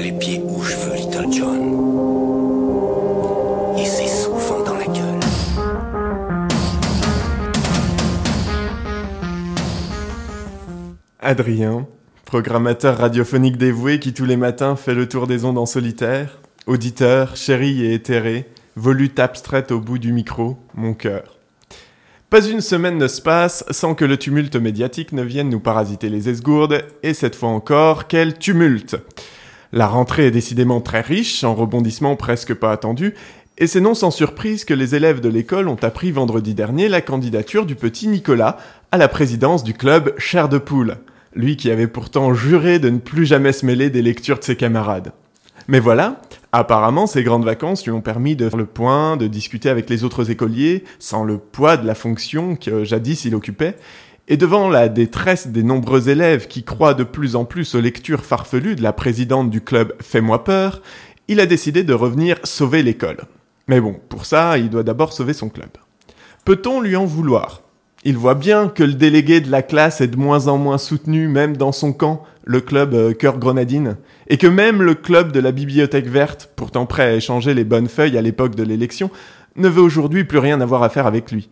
les pieds où je veux, Little John. Et c'est souvent dans la gueule. Adrien, programmateur radiophonique dévoué qui tous les matins fait le tour des ondes en solitaire, auditeur, chéri et éthéré, volute abstraite au bout du micro, mon cœur. Pas une semaine ne se passe sans que le tumulte médiatique ne vienne nous parasiter les esgourdes, et cette fois encore, quel tumulte? La rentrée est décidément très riche, en rebondissements presque pas attendus, et c'est non sans surprise que les élèves de l'école ont appris vendredi dernier la candidature du petit Nicolas à la présidence du club Cher de Poule, lui qui avait pourtant juré de ne plus jamais se mêler des lectures de ses camarades. Mais voilà, apparemment ces grandes vacances lui ont permis de faire le point, de discuter avec les autres écoliers, sans le poids de la fonction que jadis il occupait, et devant la détresse des nombreux élèves qui croient de plus en plus aux lectures farfelues de la présidente du club Fais-moi peur, il a décidé de revenir sauver l'école. Mais bon, pour ça, il doit d'abord sauver son club. Peut-on lui en vouloir? Il voit bien que le délégué de la classe est de moins en moins soutenu, même dans son camp, le club euh, Cœur Grenadine, et que même le club de la Bibliothèque Verte, pourtant prêt à échanger les bonnes feuilles à l'époque de l'élection, ne veut aujourd'hui plus rien avoir à faire avec lui.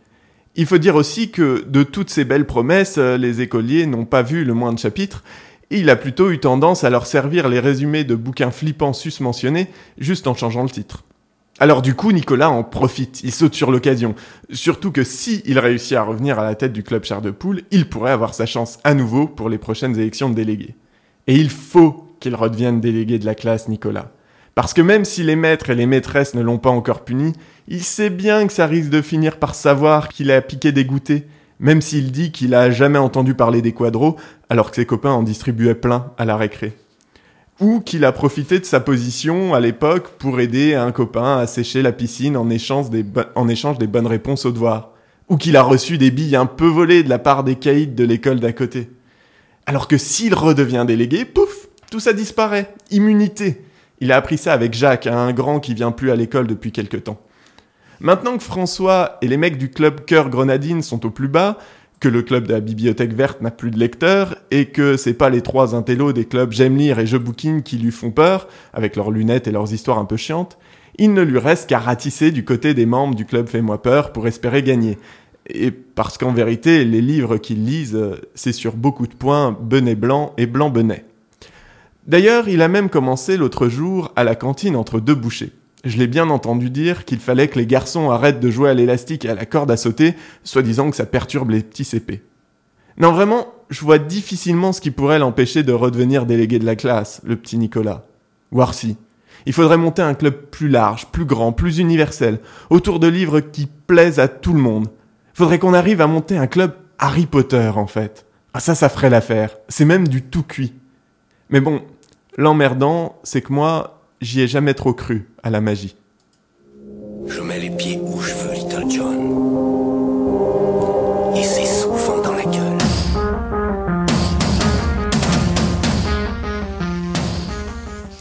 Il faut dire aussi que de toutes ces belles promesses, euh, les écoliers n'ont pas vu le moins de chapitres, et il a plutôt eu tendance à leur servir les résumés de bouquins flippants susmentionnés, juste en changeant le titre. Alors du coup, Nicolas en profite, il saute sur l'occasion. Surtout que si il réussit à revenir à la tête du club Char de Poule, il pourrait avoir sa chance à nouveau pour les prochaines élections de délégués. Et il faut qu'il redevienne délégué de la classe, Nicolas. Parce que même si les maîtres et les maîtresses ne l'ont pas encore puni, il sait bien que ça risque de finir par savoir qu'il a piqué des goûters, même s'il dit qu'il a jamais entendu parler des quadros, alors que ses copains en distribuaient plein à la récré ou qu'il a profité de sa position à l'époque pour aider un copain à sécher la piscine en échange des, bonnes réponses aux devoirs, ou qu'il a reçu des billes un peu volées de la part des caïds de l'école d'à côté. Alors que s'il redevient délégué, pouf, tout ça disparaît, immunité. Il a appris ça avec Jacques, un grand qui vient plus à l'école depuis quelque temps. Maintenant que François et les mecs du club Cœur Grenadine sont au plus bas, que le club de la bibliothèque verte n'a plus de lecteurs et que c'est pas les trois intellos des clubs J'aime lire et Je bouquine qui lui font peur, avec leurs lunettes et leurs histoires un peu chiantes, il ne lui reste qu'à ratisser du côté des membres du club Fais-moi peur pour espérer gagner. Et parce qu'en vérité, les livres qu'il lise, c'est sur beaucoup de points Benet blanc et blanc benet. D'ailleurs, il a même commencé l'autre jour à la cantine entre deux bouchées. Je l'ai bien entendu dire qu'il fallait que les garçons arrêtent de jouer à l'élastique et à la corde à sauter, soi-disant que ça perturbe les petits CP. Non, vraiment, je vois difficilement ce qui pourrait l'empêcher de redevenir délégué de la classe, le petit Nicolas. Voir si. Il faudrait monter un club plus large, plus grand, plus universel, autour de livres qui plaisent à tout le monde. Faudrait qu'on arrive à monter un club Harry Potter, en fait. Ah, ça, ça ferait l'affaire. C'est même du tout cuit. Mais bon, l'emmerdant, c'est que moi, j'y ai jamais trop cru à la magie.